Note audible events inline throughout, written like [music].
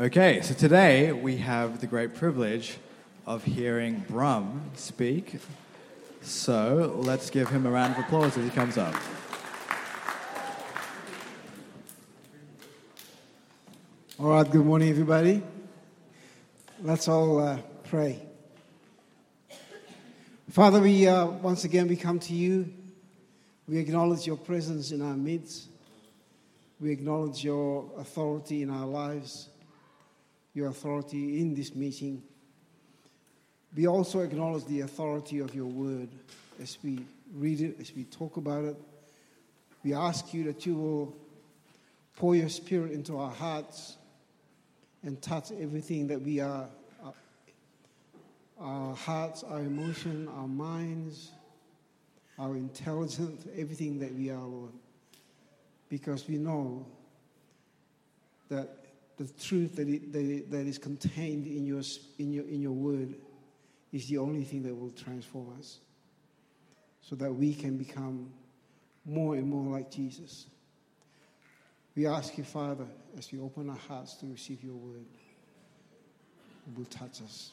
Okay, so today we have the great privilege of hearing Brum speak. So let's give him a round of applause as he comes up. All right, good morning, everybody. Let's all uh, pray. Father, we uh, once again we come to you. We acknowledge your presence in our midst. We acknowledge your authority in our lives, your authority in this meeting. We also acknowledge the authority of your word as we read it, as we talk about it. We ask you that you will pour your spirit into our hearts and touch everything that we are our hearts, our emotion, our minds, our intelligence, everything that we are, Lord. Because we know that the truth that, it, that, it, that is contained in your, in, your, in your word is the only thing that will transform us so that we can become more and more like Jesus. We ask you, Father, as we open our hearts to receive your word, it will touch us.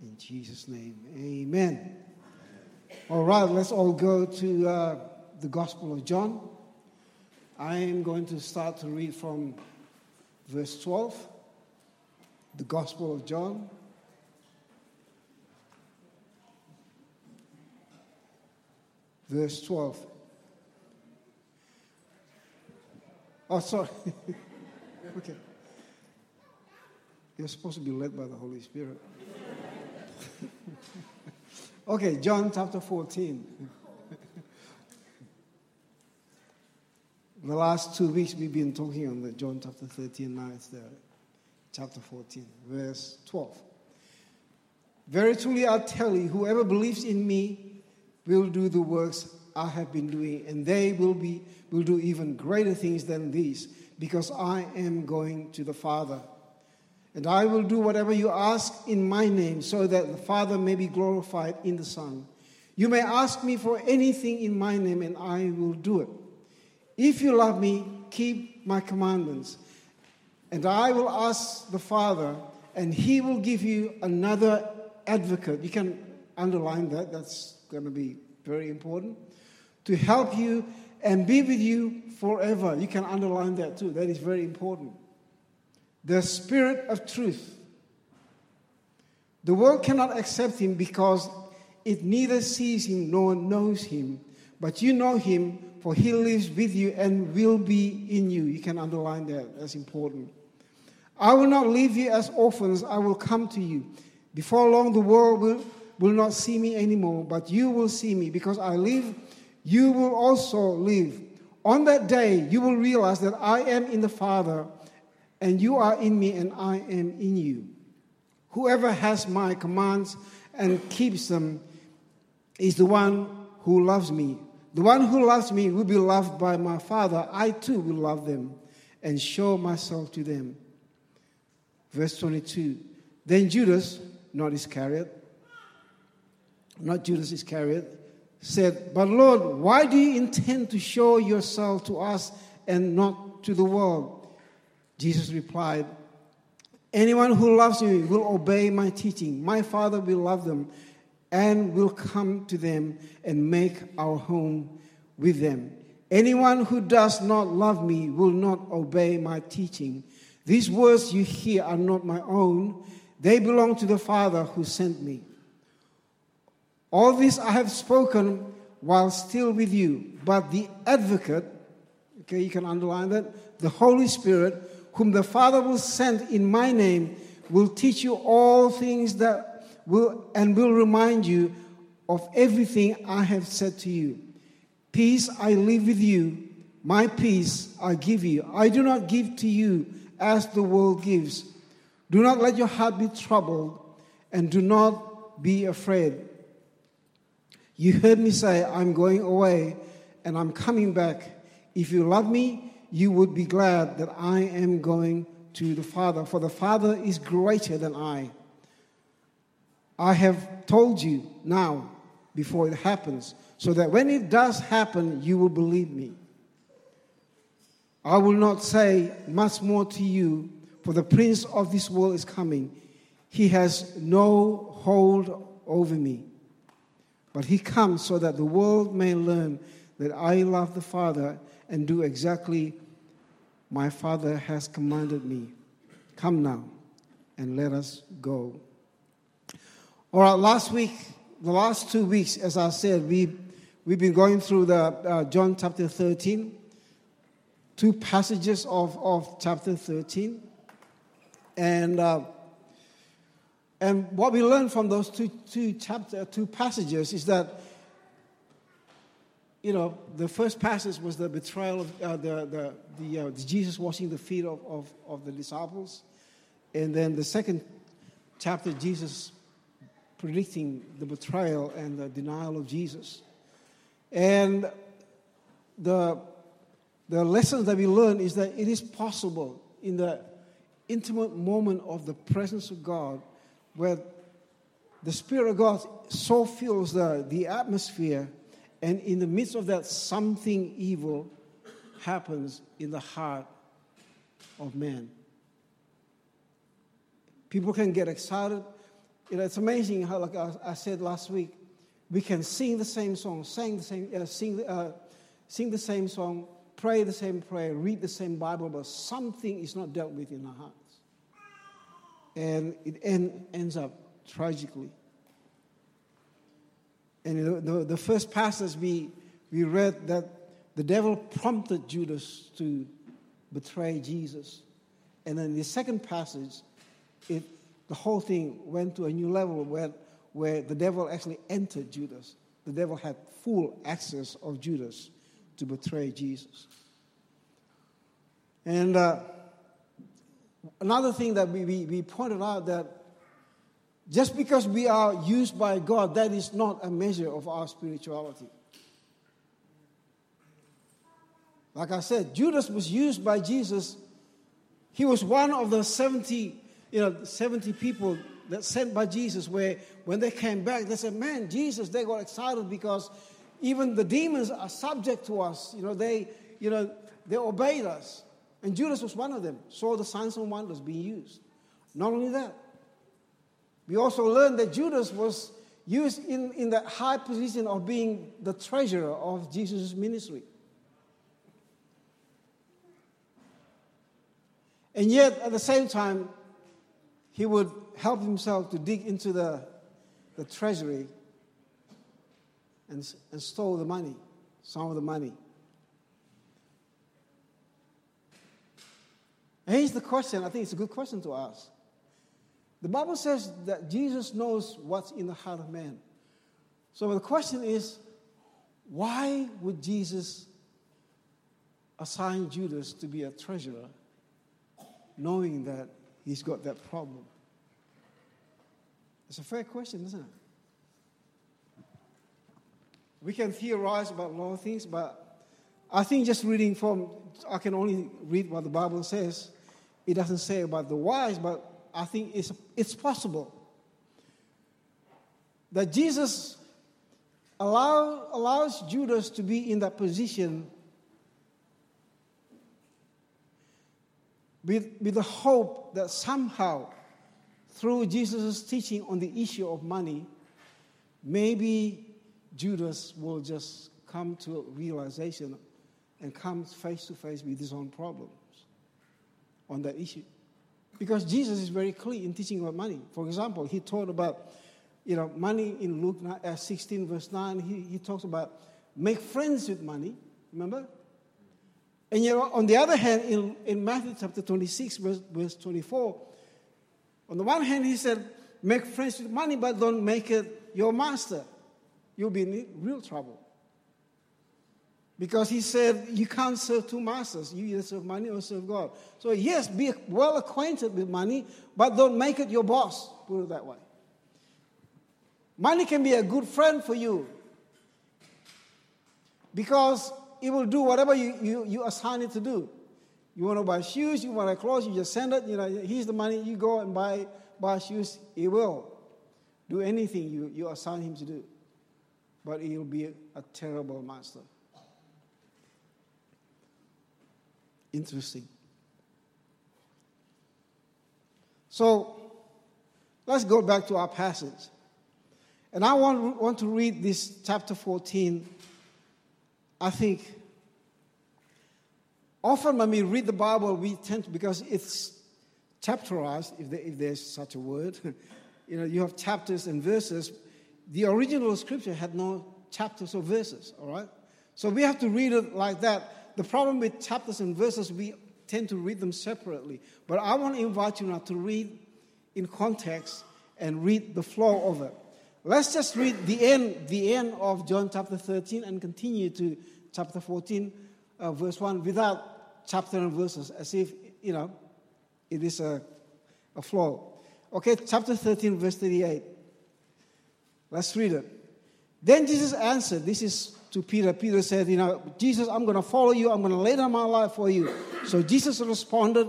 In Jesus' name, amen. All right, let's all go to uh, the Gospel of John. I am going to start to read from verse 12, the Gospel of John. Verse 12. Oh, sorry. [laughs] okay. You're supposed to be led by the Holy Spirit. [laughs] okay, John chapter 14. The last two weeks we've been talking on the John chapter 13, now it's the chapter 14, verse 12. Very truly I tell you, whoever believes in me will do the works I have been doing, and they will be will do even greater things than these, because I am going to the Father. And I will do whatever you ask in my name, so that the Father may be glorified in the Son. You may ask me for anything in my name, and I will do it. If you love me, keep my commandments. And I will ask the Father, and he will give you another advocate. You can underline that, that's going to be very important. To help you and be with you forever. You can underline that too, that is very important the Spirit of truth. The world cannot accept him because it neither sees him nor knows him. But you know him, for he lives with you and will be in you. You can underline that, that's important. I will not leave you as orphans, I will come to you. Before long, the world will, will not see me anymore, but you will see me. Because I live, you will also live. On that day, you will realize that I am in the Father and you are in me, and I am in you. Whoever has my commands and keeps them is the one who loves me. The one who loves me will be loved by my Father. I too will love them and show myself to them. Verse 22 Then Judas, not Iscariot, not Judas Iscariot, said, But Lord, why do you intend to show yourself to us and not to the world? Jesus replied, Anyone who loves me will obey my teaching. My Father will love them and will come to them and make our home with them. Anyone who does not love me will not obey my teaching. These words you hear are not my own, they belong to the Father who sent me. All this I have spoken while still with you, but the advocate, okay, you can underline that, the Holy Spirit whom the Father will send in my name, will teach you all things that will and will remind you of everything I have said to you. Peace I leave with you, my peace I give you. I do not give to you as the world gives. Do not let your heart be troubled, and do not be afraid. You heard me say, I'm going away and I'm coming back. If you love me, you would be glad that I am going to the Father, for the Father is greater than I. I have told you now before it happens, so that when it does happen, you will believe me. I will not say much more to you, For the prince of this world is coming. He has no hold over me. But he comes so that the world may learn that I love the Father and do exactly my Father has commanded me. Come now and let us go. All right, last week, the last two weeks, as I said, we, we've been going through the uh, John chapter 13, two passages of, of chapter 13. And, uh, and what we learned from those two, two, chapter, two passages is that you know, the first passage was the betrayal of uh, the, the, the, uh, the, Jesus washing the feet of, of, of, the disciples. And then the second chapter, Jesus predicting the betrayal and the denial of Jesus. And the, the lessons that we learn is that it is possible in the intimate moment of the presence of God where the Spirit of God so fills the, the atmosphere and in the midst of that, something evil happens in the heart of man. People can get excited. You know, it's amazing how, like I, said last week, we can sing the same song, sing the same, uh, sing, uh, sing the same song, pray the same prayer, read the same Bible, but something is not dealt with in our hearts. And it end, ends up tragically. And the, the, the first passage we, we read that the devil prompted Judas to betray Jesus. And then the second passage, it, the whole thing went to a new level where, where the devil actually entered Judas. The devil had full access of Judas to betray Jesus. And uh, another thing that we, we, we pointed out that just because we are used by God, that is not a measure of our spirituality. Like I said, Judas was used by Jesus. He was one of the 70, you know, 70 people that sent by Jesus where when they came back, they said, Man, Jesus, they got excited because even the demons are subject to us. You know, they, you know, they obeyed us. And Judas was one of them, saw the signs and wonders being used. Not only that, we also learned that Judas was used in, in the high position of being the treasurer of Jesus' ministry. And yet, at the same time, he would help himself to dig into the, the treasury and, and stole the money, some of the money. And here's the question I think it's a good question to ask the Bible says that Jesus knows what's in the heart of man. So the question is why would Jesus assign Judas to be a treasurer knowing that he's got that problem? It's a fair question, isn't it? We can theorize about a lot of things, but I think just reading from, I can only read what the Bible says. It doesn't say about the wise, but I think it's, it's possible that Jesus allow, allows Judas to be in that position with, with the hope that somehow, through Jesus' teaching on the issue of money, maybe Judas will just come to a realization and come face to face with his own problems on that issue. Because Jesus is very clear in teaching about money. For example, he taught about you know, money in Luke uh, 16, verse 9. He, he talks about make friends with money, remember? And know, on the other hand, in, in Matthew chapter 26, verse, verse 24, on the one hand, he said, make friends with money, but don't make it your master. You'll be in real trouble. Because he said you can't serve two masters. You either serve money or serve God. So, yes, be well acquainted with money, but don't make it your boss. Put it that way. Money can be a good friend for you because it will do whatever you, you, you assign it to do. You want to buy shoes, you want to clothes, you just send it. You know, here's the money, you go and buy, buy shoes. He will do anything you, you assign him to do. But he'll be a, a terrible master. Interesting. So let's go back to our passage. And I want, want to read this chapter 14. I think often when we read the Bible, we tend to, because it's chapterized, if, there, if there's such a word, [laughs] you know, you have chapters and verses. The original scripture had no chapters or verses, all right? So we have to read it like that. The problem with chapters and verses, we tend to read them separately. But I want to invite you now to read in context and read the flow of it. Let's just read the end, the end of John chapter 13 and continue to chapter 14, uh, verse 1, without chapter and verses, as if, you know, it is a, a flow. Okay, chapter 13, verse 38. Let's read it. Then Jesus answered, This is to Peter. Peter said, You know, Jesus, I'm going to follow you. I'm going to lay down my life for you. So Jesus responded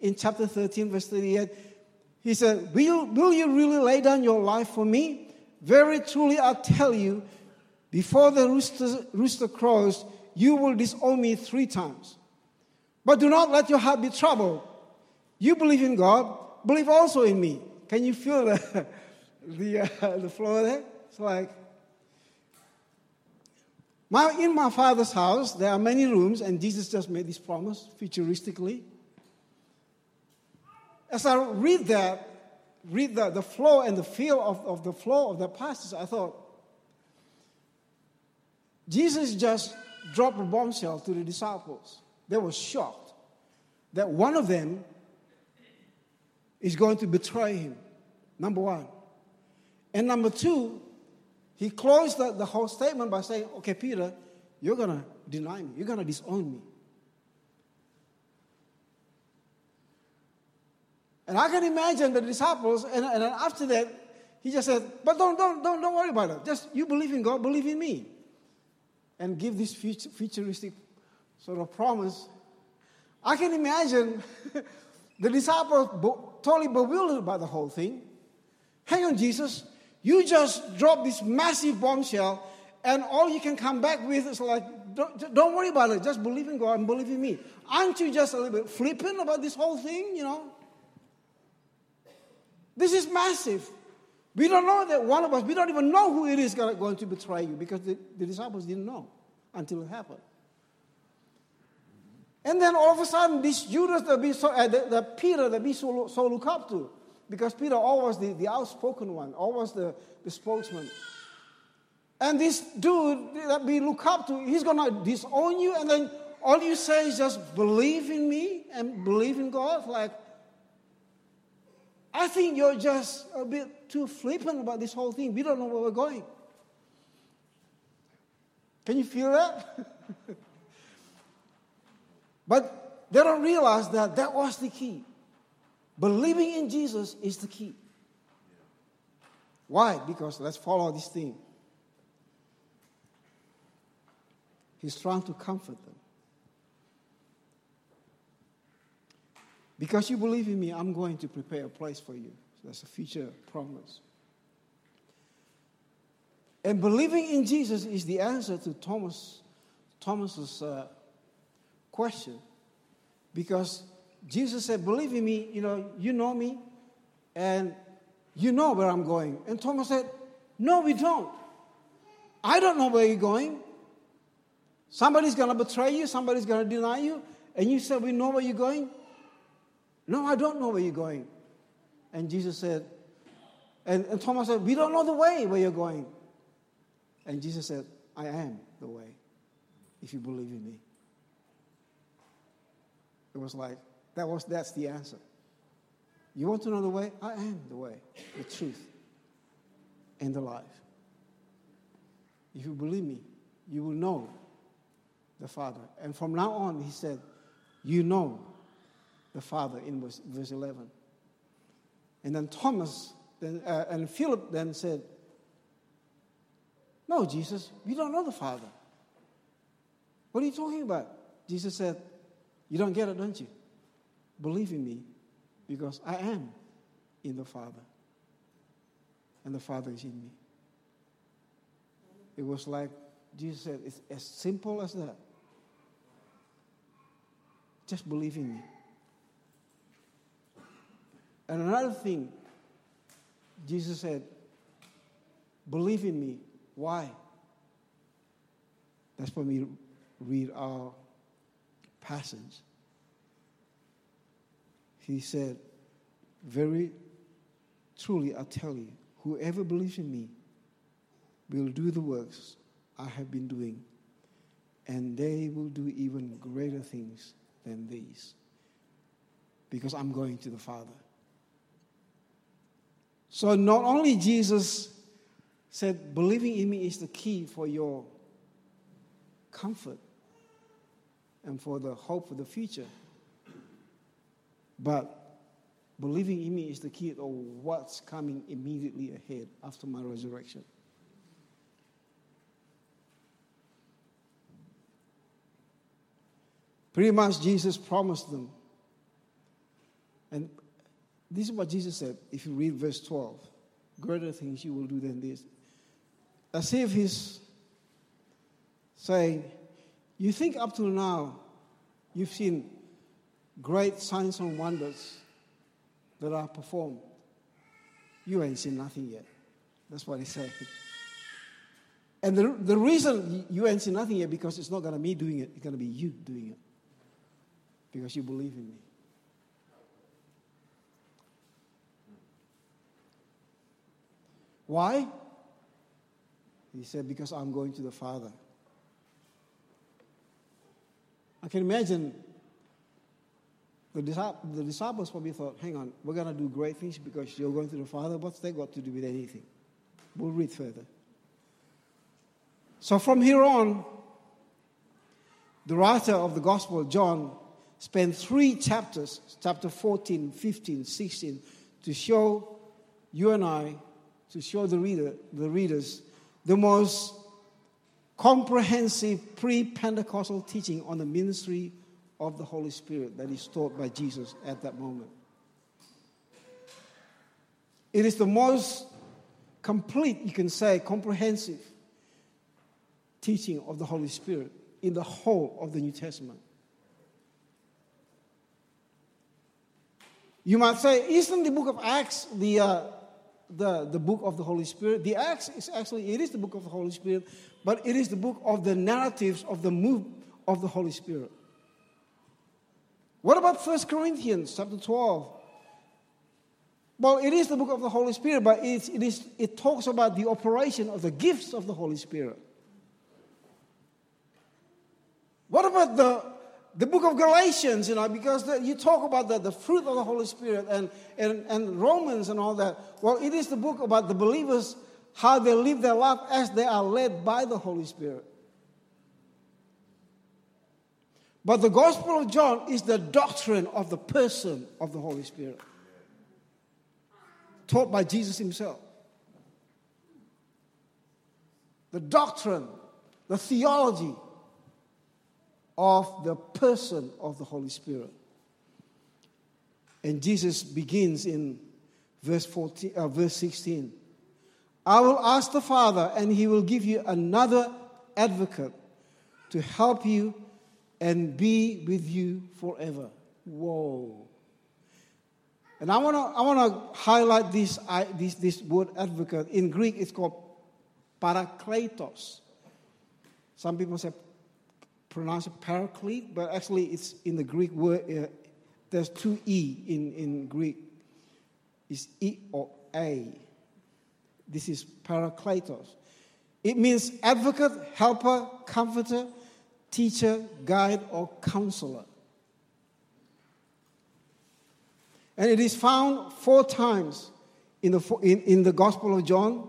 in chapter 13, verse 38. He said, Will, you, will you really lay down your life for me? Very truly, I tell you, before the rooster, rooster crows, you will disown me three times. But do not let your heart be troubled. You believe in God, believe also in me. Can you feel the, [laughs] the, uh, the there? It's like, my, in my father's house, there are many rooms, and Jesus just made this promise futuristically. As I read that, read the, the flow and the feel of, of the flow of the passage, I thought, Jesus just dropped a bombshell to the disciples. They were shocked that one of them is going to betray him. Number one. And number two, he closed the, the whole statement by saying, Okay, Peter, you're going to deny me, you're going to disown me. And I can imagine the disciples, and, and after that, he just said, But don't, don't, don't, don't worry about it. Just you believe in God, believe in me. And give this futuristic sort of promise. I can imagine [laughs] the disciples totally bewildered by the whole thing. Hang on, Jesus. You just dropped this massive bombshell, and all you can come back with is like, don't, don't worry about it. Just believe in God and believe in me. Aren't you just a little bit flippant about this whole thing, you know? This is massive. We don't know that one of us, we don't even know who it is going to betray you because the, the disciples didn't know until it happened. And then all of a sudden, this Judas that be so, uh, the, the Peter that be so, so look up to, because Peter always the, the outspoken one, always the, the spokesman. And this dude that we look up to, he's gonna disown you, and then all you say is just believe in me and believe in God. Like, I think you're just a bit too flippant about this whole thing. We don't know where we're going. Can you feel that? [laughs] but they don't realize that that was the key. Believing in Jesus is the key. Why? Because let's follow this theme. He's trying to comfort them. Because you believe in me, I'm going to prepare a place for you. So that's a future promise. And believing in Jesus is the answer to Thomas Thomas's uh, question. Because Jesus said, Believe in me, you know, you know me, and you know where I'm going. And Thomas said, No, we don't. I don't know where you're going. Somebody's going to betray you, somebody's going to deny you, and you said, We know where you're going? No, I don't know where you're going. And Jesus said, and, and Thomas said, We don't know the way where you're going. And Jesus said, I am the way, if you believe in me. It was like, that was, that's the answer. You want to know the way? I am the way, the truth, and the life. If you believe me, you will know the Father. And from now on, he said, You know the Father in verse, verse 11. And then Thomas then, uh, and Philip then said, No, Jesus, we don't know the Father. What are you talking about? Jesus said, You don't get it, don't you? Believe in me because I am in the Father and the Father is in me. It was like Jesus said, it's as simple as that. Just believe in me. And another thing, Jesus said, Believe in me. Why? That's when we read our passage. He said, Very truly, I tell you, whoever believes in me will do the works I have been doing, and they will do even greater things than these, because I'm going to the Father. So, not only Jesus said, believing in me is the key for your comfort and for the hope for the future, but believing in me is the key of what's coming immediately ahead after my resurrection. Pretty much, Jesus promised them. And this is what Jesus said if you read verse 12 greater things you will do than this. As if he's saying, You think up to now you've seen great signs and wonders that are performed. You ain't seen nothing yet. That's what he said. And the, the reason you ain't seen nothing yet because it's not going to be me doing it, it's going to be you doing it because you believe in me. Why? He said, Because I'm going to the Father. I can imagine the, the disciples probably thought, hang on, we're going to do great things because you're going to the Father. What's that got to do with anything? We'll read further. So from here on, the writer of the Gospel, John, spent three chapters, chapter 14, 15, 16, to show you and I, to show the reader, the readers, the most comprehensive pre-Pentecostal teaching on the ministry of the Holy Spirit that is taught by Jesus at that moment. It is the most complete, you can say, comprehensive teaching of the Holy Spirit in the whole of the New Testament. You might say, isn't the book of Acts the, uh, the, the book of the Holy Spirit? The Acts is actually, it is the book of the Holy Spirit, but it is the book of the narratives of the move of the Holy Spirit. What about 1 Corinthians chapter 12? Well, it is the book of the Holy Spirit, but it, it, is, it talks about the operation of the gifts of the Holy Spirit. What about the the book of Galatians, you know, because the, you talk about the, the fruit of the Holy Spirit and, and, and Romans and all that. Well, it is the book about the believers, how they live their life as they are led by the Holy Spirit. But the Gospel of John is the doctrine of the person of the Holy Spirit, taught by Jesus himself. The doctrine, the theology, of the person of the Holy Spirit. And Jesus begins in verse, 14, uh, verse 16 I will ask the Father, and he will give you another advocate to help you and be with you forever. Whoa. And I want to I wanna highlight this, I, this, this word advocate. In Greek, it's called parakletos. Some people say pronounce it paraclete, but actually it's in the Greek word, uh, there's two E in, in Greek. It's E or A. This is parakletos. It means advocate, helper, comforter, teacher, guide, or counselor. And it is found four times in the, in, in the Gospel of John.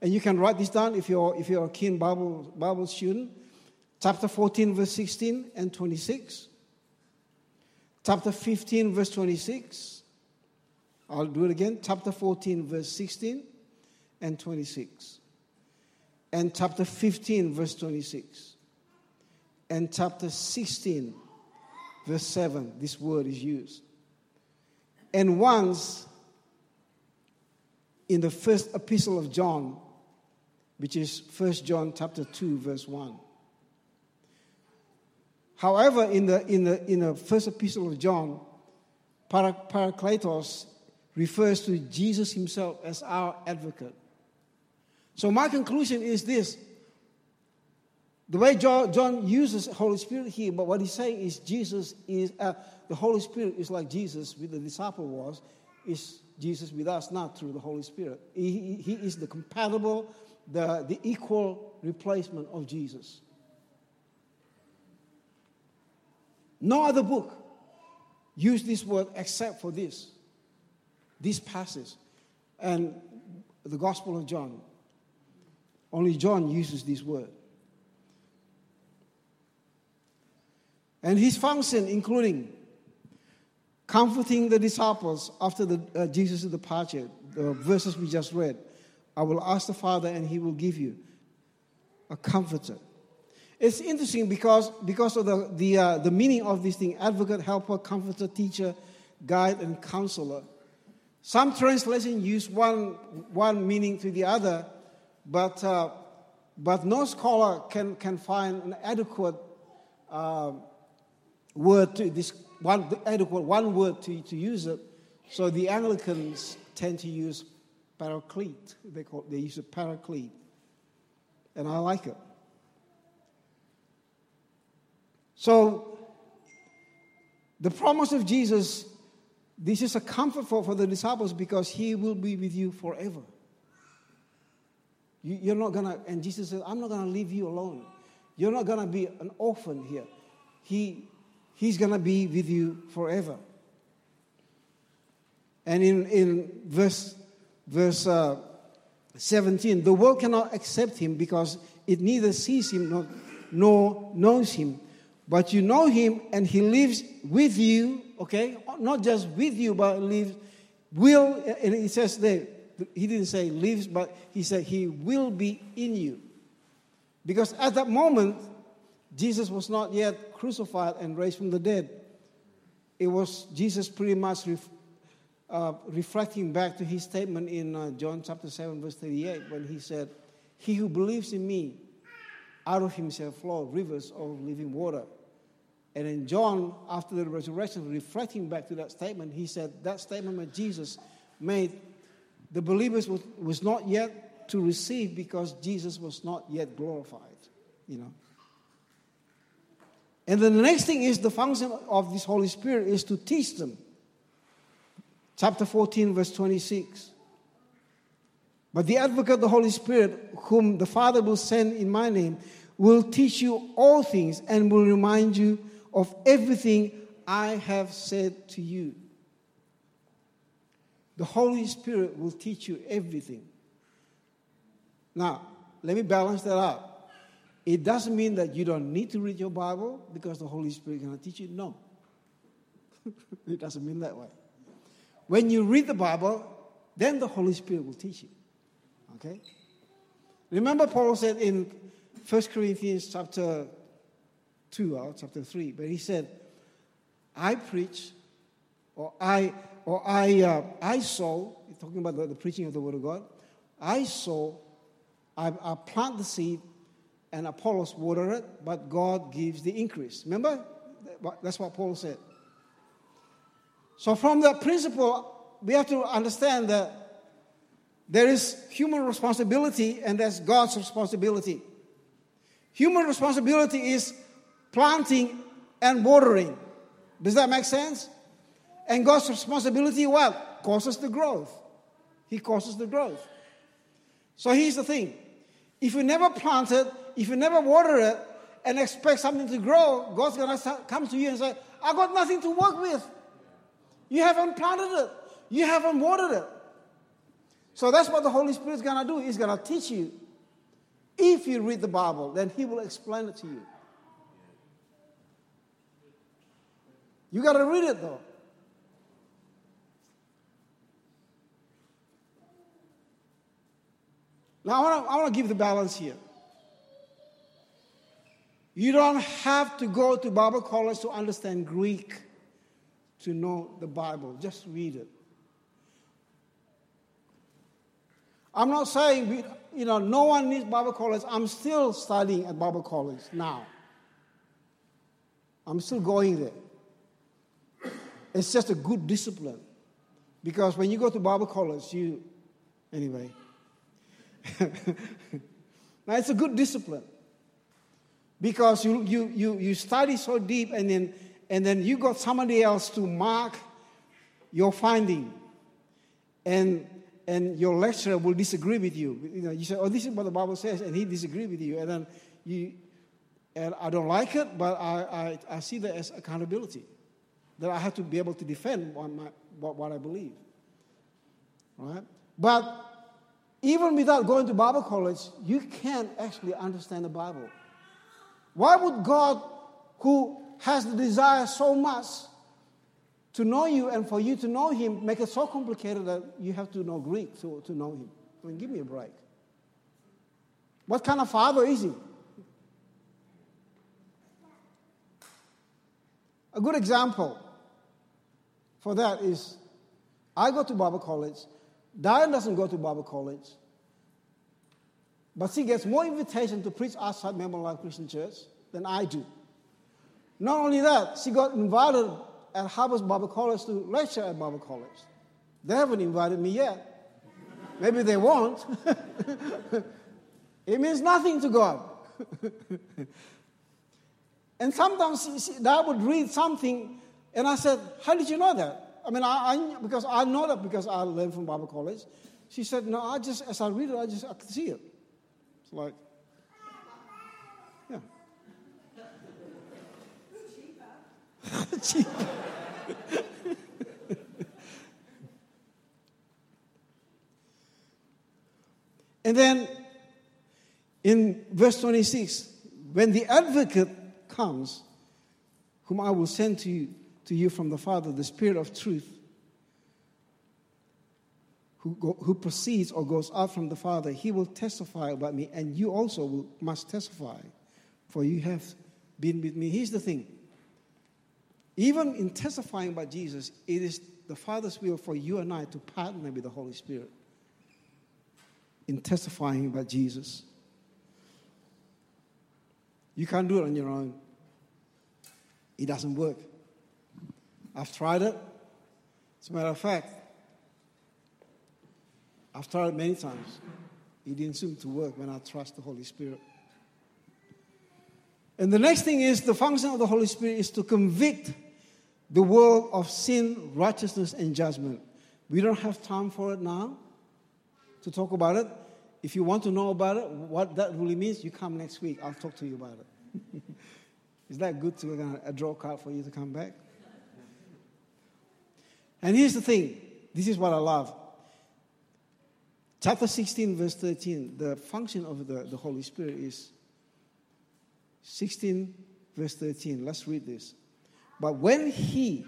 And you can write this down if you're, if you're a keen Bible, Bible student chapter 14, verse 16 and 26. Chapter 15, verse 26. I'll do it again. Chapter 14, verse 16 and 26. And chapter 15, verse 26. And chapter 16, verse 7. This word is used. And once in the first epistle of John, which is 1 John chapter 2, verse 1. However, in the, in the, in the first epistle of John, Parakletos refers to Jesus himself as our advocate. So, my conclusion is this the way John, uses Holy Spirit here, but what he's saying is Jesus is, uh, the Holy Spirit is like Jesus with the disciple was, is Jesus with us now through the Holy Spirit. He, he is the compatible, the, the equal replacement of Jesus. No other book use this word except for this, this passage, and the Gospel of John. Only John uses this word. And his function, including comforting the disciples after the, uh, Jesus' departure, the verses we just read. I will ask the Father, and he will give you a comforter. It's interesting because, because of the, the, uh, the meaning of this thing advocate, helper, comforter, teacher, guide, and counselor. Some translations use one, one meaning to the other, but, uh, but no scholar can, can find an adequate uh, word to this one adequate one word to, to use it. So the Anglicans tend to use paraclete. They call they use a paraclete, and I like it. So the promise of Jesus, this is a comfort for, for the disciples because he will be with you forever. You, you're not gonna, and Jesus says, I'm not gonna leave you alone. You're not gonna be an orphan here. He He's going to be with you forever. And in, in verse, verse uh, 17, the world cannot accept him because it neither sees him nor, nor knows him. But you know him and he lives with you, okay? Not just with you, but lives, will, and he says there, he didn't say lives, but he said he will be in you. Because at that moment, Jesus was not yet crucified and raised from the dead. It was Jesus pretty much ref, uh, reflecting back to his statement in uh, John chapter 7, verse 38, when he said, He who believes in me, out of himself flow rivers of living water. And then John, after the resurrection, reflecting back to that statement, he said that statement that Jesus made, the believers was, was not yet to receive because Jesus was not yet glorified, you know. And then the next thing is the function of this Holy Spirit is to teach them. Chapter 14, verse 26. But the advocate, the Holy Spirit, whom the Father will send in my name, will teach you all things and will remind you of everything I have said to you. The Holy Spirit will teach you everything. Now, let me balance that out. It doesn't mean that you don't need to read your Bible because the Holy Spirit is going to teach you. No. [laughs] it doesn't mean that way. When you read the Bible, then the Holy Spirit will teach you. Okay? Remember, Paul said in 1 Corinthians chapter 2 or chapter 3, but he said, I preach, or I, or I, uh, I saw, talking about the, the, preaching of the Word of God, I saw, I, I plant the seed, and Apollos water it, but God gives the increase. Remember? That's what Paul said. So, from that principle, we have to understand that there is human responsibility and there's God's responsibility. Human responsibility is planting and watering. Does that make sense? And God's responsibility, what? Causes the growth. He causes the growth. So here's the thing if you never planted, if you never water it and expect something to grow, God's going to come to you and say, I got nothing to work with. You haven't planted it, you haven't watered it. So that's what the Holy Spirit is going to do. He's going to teach you. If you read the Bible, then He will explain it to you. You got to read it though. Now, I want to give the balance here. You don't have to go to Bible college to understand Greek to know the Bible. Just read it. I'm not saying, we, you know, no one needs Bible college. I'm still studying at Bible college now. I'm still going there. It's just a good discipline. Because when you go to Bible college, you, anyway. [laughs] now, it's a good discipline. Because you, you, you, you study so deep and then, and then you got somebody else to mark your finding. And, and your lecturer will disagree with you. You know, you say, oh, this is what the Bible says, and he disagrees with you. And then you, and I don't like it, but I, I, I see that as accountability. That I have to be able to defend what, my, what, what I believe. Right? But even without going to Bible college, you can't actually understand the Bible. Why would God, who has the desire so much to know you and for you to know Him, make it so complicated that you have to know Greek to, to know Him? I mean, give me a break. What kind of father is He? A good example for that is I go to Bible college. Diane doesn't go to Bible college. But she gets more invitation to preach outside Member Life Christian Church than I do. Not only that, she got invited at Harvest Bible College to lecture at Bible College. They haven't invited me yet. Maybe they won't. [laughs] it means nothing to God. [laughs] and sometimes I would read something, and I said, How did you know that? I mean, I, I, because I know that because I learned from Bible college. She said, No, I just, as I read it, I just I could see it. It's like, yeah. Cheaper. [laughs] and then in verse 26, when the advocate comes, whom I will send to you, to you from the Father, the Spirit of truth, who, go, who proceeds or goes out from the Father, he will testify about me, and you also will, must testify, for you have been with me. Here's the thing even in testifying about Jesus, it is the Father's will for you and I to partner with the Holy Spirit in testifying about Jesus. You can't do it on your own. It doesn't work. I've tried it. As a matter of fact, I've tried it many times. It didn't seem to work when I trust the Holy Spirit. And the next thing is the function of the Holy Spirit is to convict the world of sin, righteousness, and judgment. We don't have time for it now to talk about it. If you want to know about it, what that really means, you come next week. I'll talk to you about it. [laughs] Is that good to uh, a draw card for you to come back? And here's the thing this is what I love. Chapter 16, verse 13, the function of the, the Holy Spirit is 16, verse 13. Let's read this. But when He,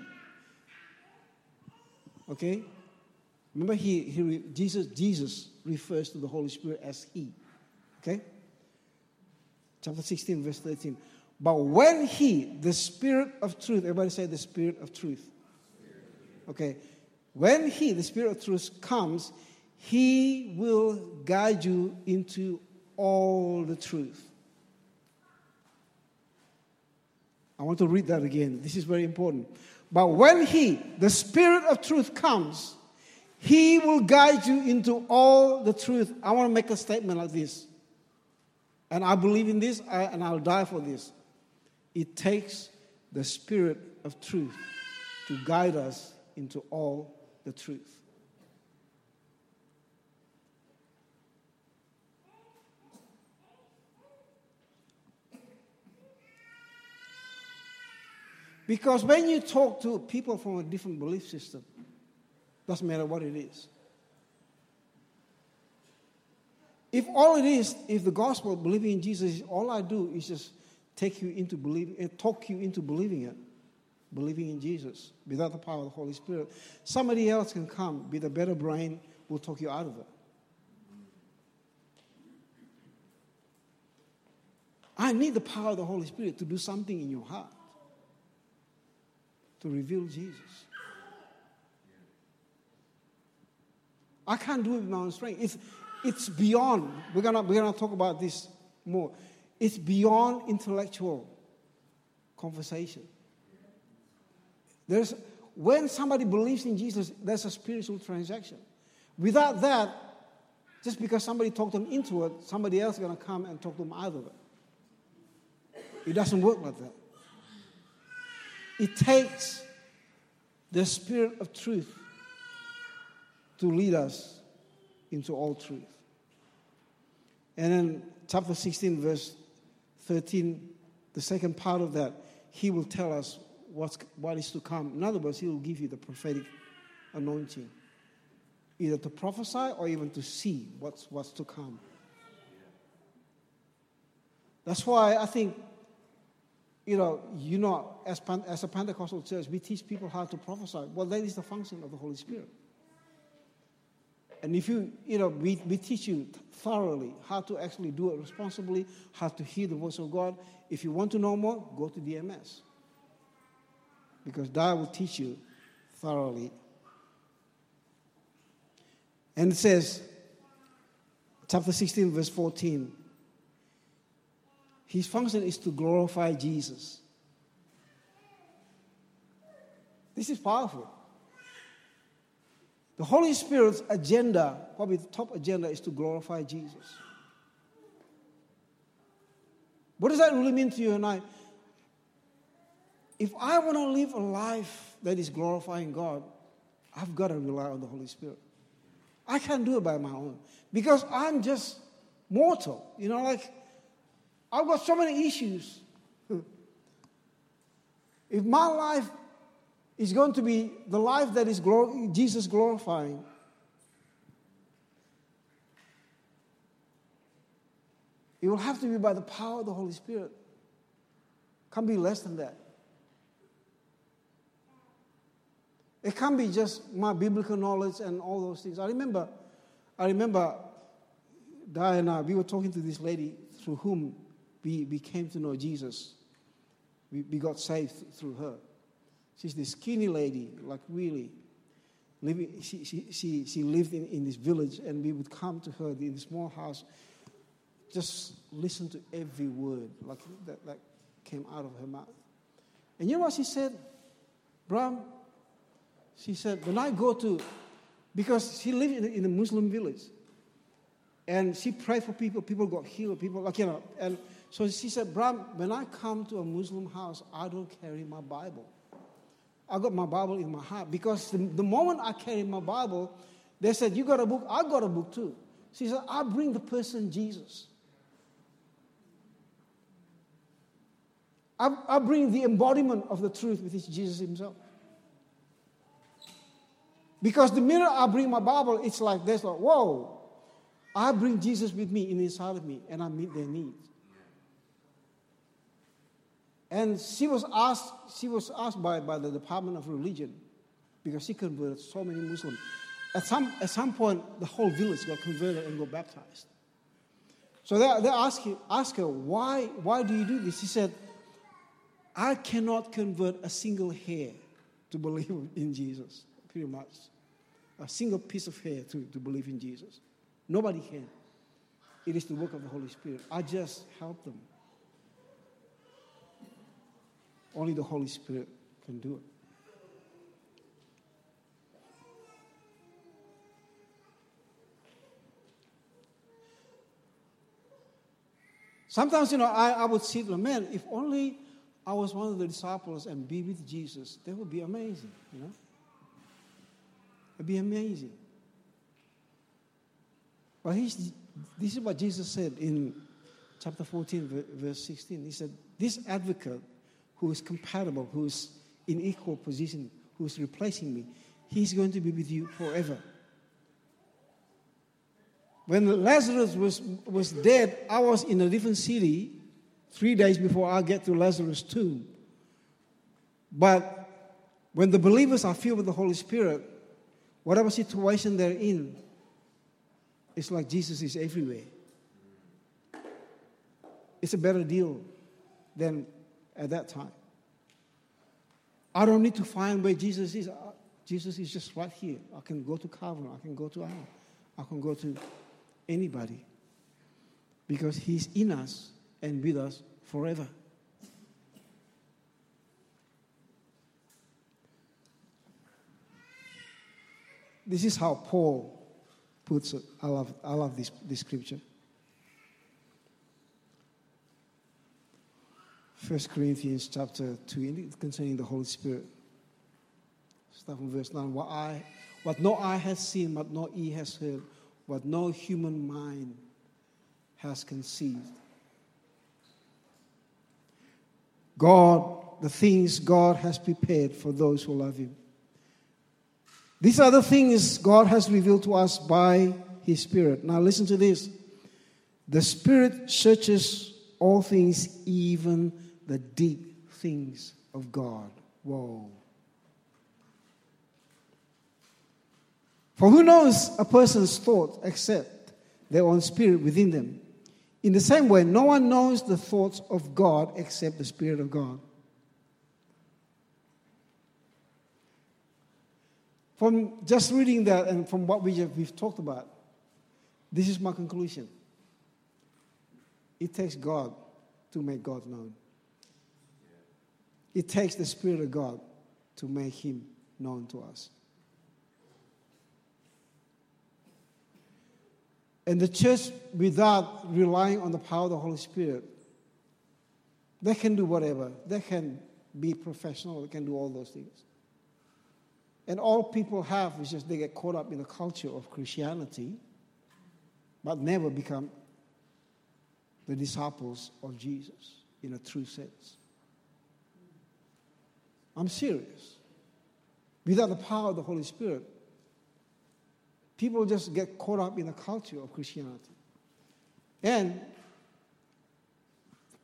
okay, remember he, he Jesus, Jesus refers to the Holy Spirit as He, okay? Chapter 16, verse 13. But when He, the Spirit of truth, everybody say the Spirit of truth. Okay. When He, the Spirit of truth, comes, He will guide you into all the truth. I want to read that again. This is very important. But when He, the Spirit of truth, comes, He will guide you into all the truth. I want to make a statement like this. And I believe in this, and I'll die for this. It takes the Spirit of truth to guide us into all the truth. Because when you talk to people from a different belief system, doesn't matter what it is. If all it is, if the gospel, believing in Jesus, all I do is just take you into believing, eh, talk you into believing it, believing in Jesus without the power of the Holy Spirit. Somebody else can come with a better brain, will talk you out of it. I need the power of the Holy Spirit to do something in your heart, to reveal Jesus. I can't do it with my own strength. It's, it's beyond, we're going we're gonna talk about this more. It's beyond intellectual conversation. There's when somebody believes in Jesus, there's a spiritual transaction. Without that, just because somebody talked them into it, somebody else is going to come and talk them out of it. It doesn't work like that. It takes the Spirit of truth to lead us into all truth. And then, chapter 16, verse 13, the second part of that, he will tell us what's, what is to come. In other words, he will give you the prophetic anointing, either to prophesy or even to see what's, what's to come. That's why I think, you know, you know, as, as a Pentecostal church, we teach people how to prophesy. Well, that is the function of the Holy Spirit. And if you, you know, we, we teach you thoroughly how to actually do it responsibly, how to hear the voice of God. If you want to know more, go to DMS. Because God will teach you thoroughly. And it says, chapter 16, verse 14, his function is to glorify Jesus. This is powerful. The Holy Spirit's agenda, probably the top agenda, is to glorify Jesus. What does that really mean to you and I? If I want to live a life that is glorifying God, I've got to rely on the Holy Spirit. I can't do it by my own because I'm just mortal. You know, like I've got so many issues. [laughs] if my life is going to be the life that is glor- Jesus glorifying. It will have to be by the power of the Holy Spirit. Can't be less than that. It can't be just my biblical knowledge and all those things. I remember, I remember Diana, we were talking to this lady through whom we, we came to know Jesus. We, we got saved through her. She's this skinny lady, like really. Living, she, she, she, she lived in, in this village, and we would come to her in the small house, just listen to every word like that, that came out of her mouth. And you know what she said? Bram, she said, when I go to, because she lived in, in a Muslim village, and she prayed for people, people got healed, people, like, you know, and so she said, Bram, when I come to a Muslim house, I don't carry my Bible. I got my Bible in my heart because the, the moment I carry my Bible, they said, You got a book? I got a book too. She said, I bring the person Jesus. I, I bring the embodiment of the truth, which is Jesus Himself. Because the minute I bring my Bible, it's like this like, whoa, I bring Jesus with me in inside of me and I meet their needs. And she was asked, she was asked by, by the Department of Religion, because she converted so many Muslims. At some, at some point, the whole village got converted and got baptized. So they, they asked, asked her, why, why do you do this? She said, I cannot convert a single hair to believe [laughs] in Jesus, pretty much. A single piece of hair to, to believe in Jesus. Nobody can. It is the work of the Holy Spirit. I just help them. Only the Holy Spirit can do it. Sometimes, you know, I, I would see the man, if only I was one of the disciples and be with Jesus, that would be amazing, you know? It'd be amazing. But he's, this is what Jesus said in chapter 14, verse 16. He said, This advocate who is compatible, who is in equal position, who is replacing me, he's going to be with you forever. When Lazarus was, was dead, I was in a different city three days before I get to Lazarus' tomb. But when the believers are filled with the Holy Spirit, whatever situation they're in, it's like Jesus is everywhere. It's a better deal than at that time. I don't need to find where Jesus is. Jesus is just right here. I can go to Calvin, I can go to Al. I can go to anybody. Because He's in us and with us forever. This is how Paul puts it. I love, I love this, this scripture. 1 Corinthians chapter 2, concerning the Holy Spirit. Start from verse 9. What, I, what no eye has seen, what no ear has heard, what no human mind has conceived. God, the things God has prepared for those who love Him. These are the things God has revealed to us by His Spirit. Now, listen to this the Spirit searches all things, even the deep things of God. Whoa. For who knows a person's thoughts except their own spirit within them? In the same way, no one knows the thoughts of God except the Spirit of God. From just reading that and from what we have, we've talked about, this is my conclusion. It takes God to make God known. It takes the Spirit of God to make Him known to us. And the church, without relying on the power of the Holy Spirit, they can do whatever. They can be professional, they can do all those things. And all people have is just they get caught up in the culture of Christianity, but never become the disciples of Jesus in a true sense. I'm serious. Without the power of the Holy Spirit, people just get caught up in the culture of Christianity. And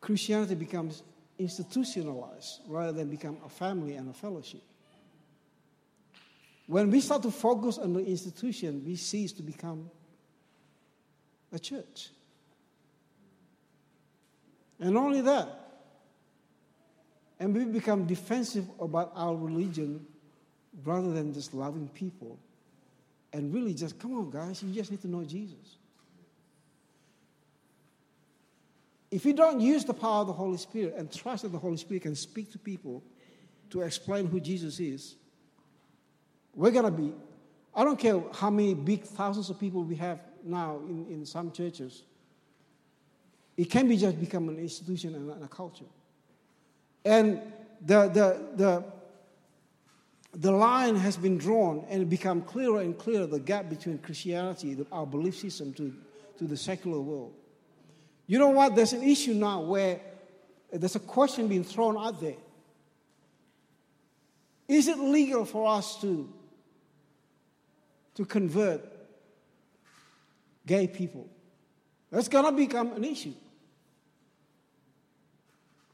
Christianity becomes institutionalized rather than become a family and a fellowship. When we start to focus on the institution, we cease to become a church. And not only that, and we become defensive about our religion rather than just loving people and really just, come on, guys, you just need to know Jesus. If you don't use the power of the Holy Spirit and trust that the Holy Spirit can speak to people to explain who Jesus is, we're going to be, I don't care how many big thousands of people we have now in, in some churches, it can be just become an institution and a culture. And the, the, the, the line has been drawn and it become clearer and clearer the gap between Christianity, our belief system, to, to the secular world. You know what? There's an issue now where there's a question being thrown out there. Is it legal for us to, to convert gay people? That's going to become an issue.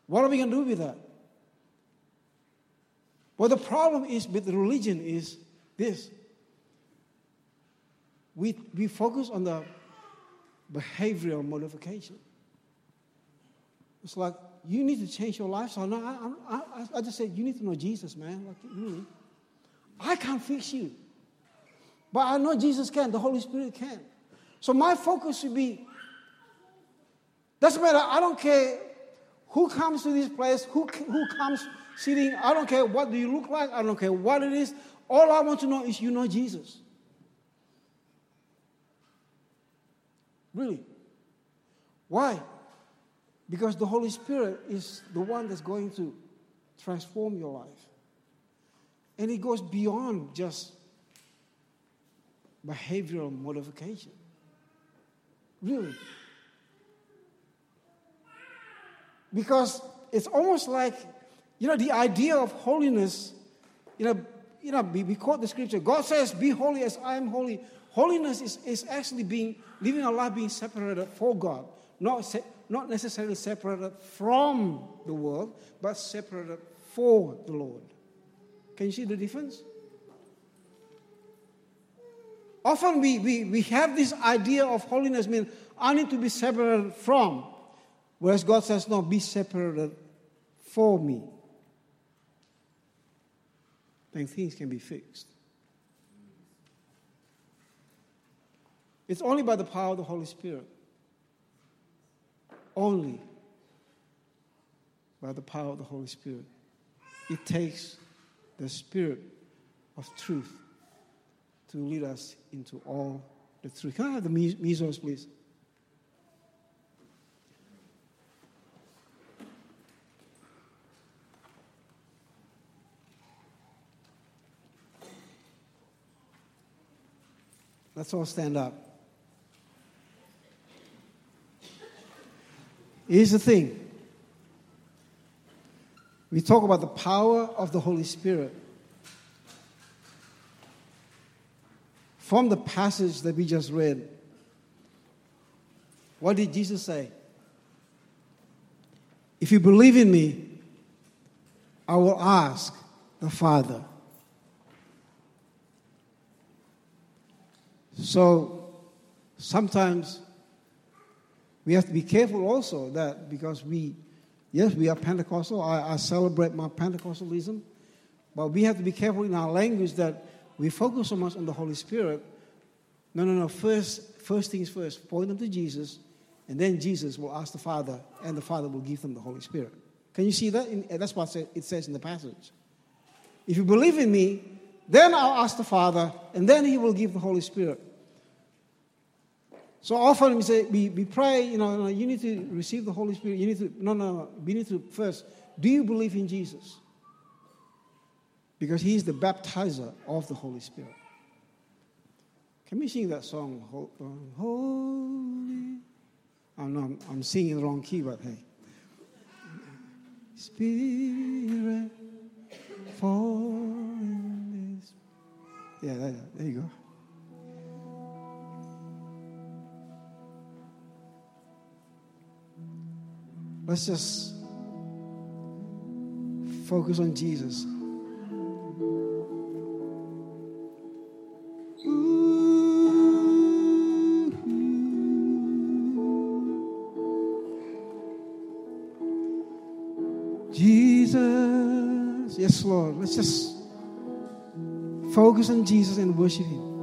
What are we going to do with that? Well, the problem is with religion is this. We, we focus on the behavioral modification. It's like, you need to change your lifestyle. No, I, I, I just said, you need to know Jesus, man. Like, really. I can't fix you. But I know Jesus can, the Holy Spirit can. So my focus should be doesn't matter, I don't care who comes to this place? Who, who comes sitting? I don't care what do you look like. I don't care what it is. All I want to know is you know Jesus. Really. Why? Because the Holy Spirit is the one that's going to transform your life. And it goes beyond just behavioral modification. Really. Because it's almost like, you know, the idea of holiness, you know, you know, we, we quote the scripture. God says, Be holy as I am holy. Holiness is, is actually being living a life being separated for God, not, se- not necessarily separated from the world, but separated for the Lord. Can you see the difference? Often we, we, we have this idea of holiness mean I need to be separated from. Whereas God says, no, be separated for me. Then things can be fixed. It's only by the power of the Holy Spirit. Only by the power of the Holy Spirit. It takes the Spirit of truth to lead us into all the truth. Can I have the measles, please? Let's all stand up. Here's the thing we talk about the power of the Holy Spirit. From the passage that we just read, what did Jesus say? If you believe in me, I will ask the Father. So sometimes we have to be careful also that because we, yes, we are Pentecostal, I, I celebrate my Pentecostalism, but we have to be careful in our language that we focus so much on the Holy Spirit. No, no, no. First, first things first. Point them to Jesus, and then Jesus will ask the Father, and the Father will give them the Holy Spirit. Can you see that? In, that's what it says in the passage. If you believe in me, then I'll ask the Father, and then He will give the Holy Spirit. So often we say, we, we pray, you know, you need to receive the Holy Spirit. You need to, no, no, no. We need to first, do you believe in Jesus? because He is the baptizer of the Holy Spirit. Can we sing that song? Holy. Oh, no, I'm, I'm singing the wrong key, but hey. Spirit, fall in this. Yeah, there, there you go. Let's just focus on Jesus. Jesus. Yes, Lord. Let's just focus on Jesus and worship Him.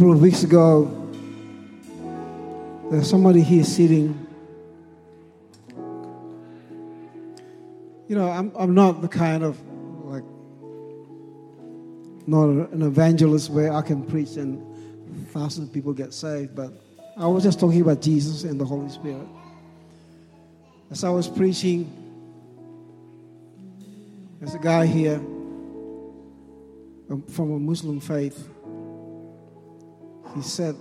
Couple of weeks ago, there's somebody here sitting. You know, I'm, I'm not the kind of like, not an evangelist where I can preach and thousands of people get saved, but I was just talking about Jesus and the Holy Spirit. As I was preaching, there's a guy here um, from a Muslim faith. He said,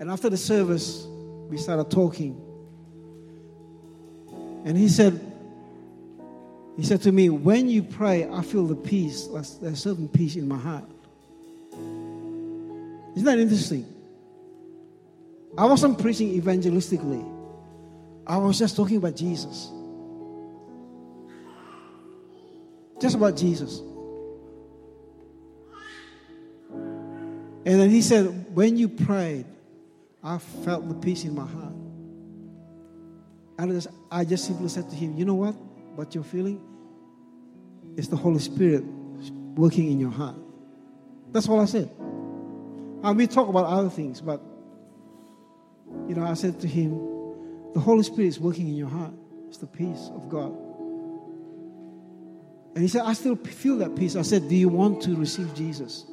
and after the service, we started talking. And he said, he said to me, When you pray, I feel the peace. There's a certain peace in my heart. Isn't that interesting? I wasn't preaching evangelistically, I was just talking about Jesus. Just about Jesus. And then he said, When you prayed, I felt the peace in my heart. And I just, simply said to him, You know what? What you're feeling is the Holy Spirit working in your heart. That's all I said. And we talk about other things, but you know, I said to him, The Holy Spirit is working in your heart. It's the peace of God. And he said, I still feel that peace. I said, Do you want to receive Jesus?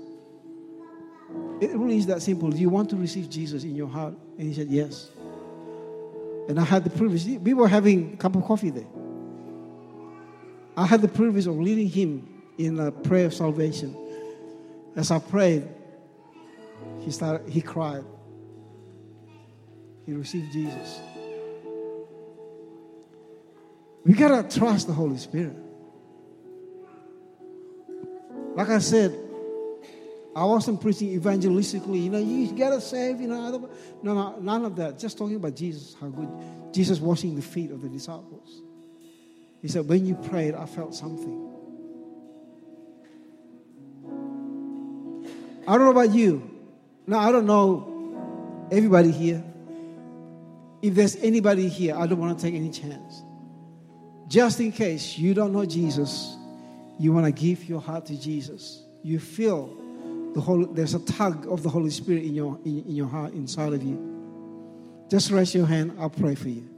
It really is that simple. Do you want to receive Jesus in your heart? And he said, Yes. And I had the privilege. We were having a cup of coffee there. I had the privilege of leading him in a prayer of salvation. As I prayed, he started. He cried. He received Jesus. We gotta trust the Holy Spirit. Like I said, I wasn't preaching evangelistically, you know, you gotta save, you know. No, no, none of that. Just talking about Jesus, how good Jesus washing the feet of the disciples. He said, when you prayed, I felt something. I don't know about you. Now, I don't know everybody here. If there's anybody here, I don't want to take any chance. Just in case you don't know Jesus, you want to give your heart to Jesus. You feel the there's a tug of the Holy Spirit in your, in, in your heart, inside of you. Just raise your hand, I'll pray for you.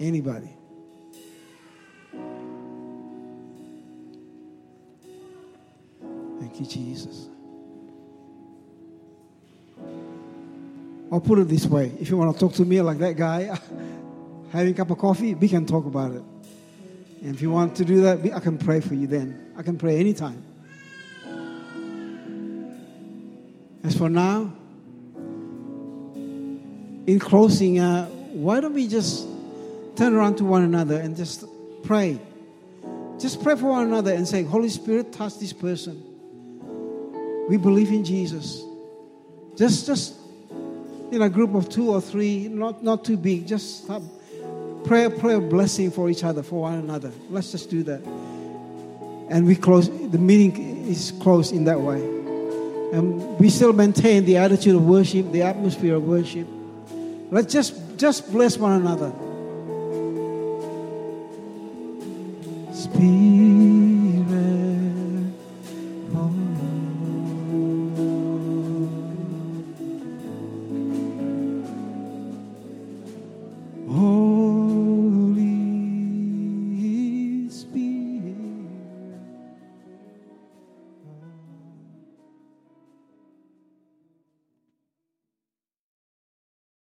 Anybody? Thank you, Jesus. I'll put it this way if you want to talk to me like that guy, [laughs] having a cup of coffee, we can talk about it. And if you want to do that, I can pray for you then. I can pray anytime. As for now, in closing, uh, why don't we just turn around to one another and just pray? Just pray for one another and say, Holy Spirit, touch this person. We believe in Jesus. Just, just in a group of two or three, not, not too big, just stop. Pray, pray a blessing for each other, for one another. Let's just do that. And we close, the meeting is closed in that way. And we still maintain the attitude of worship, the atmosphere of worship. Let's just, just bless one another.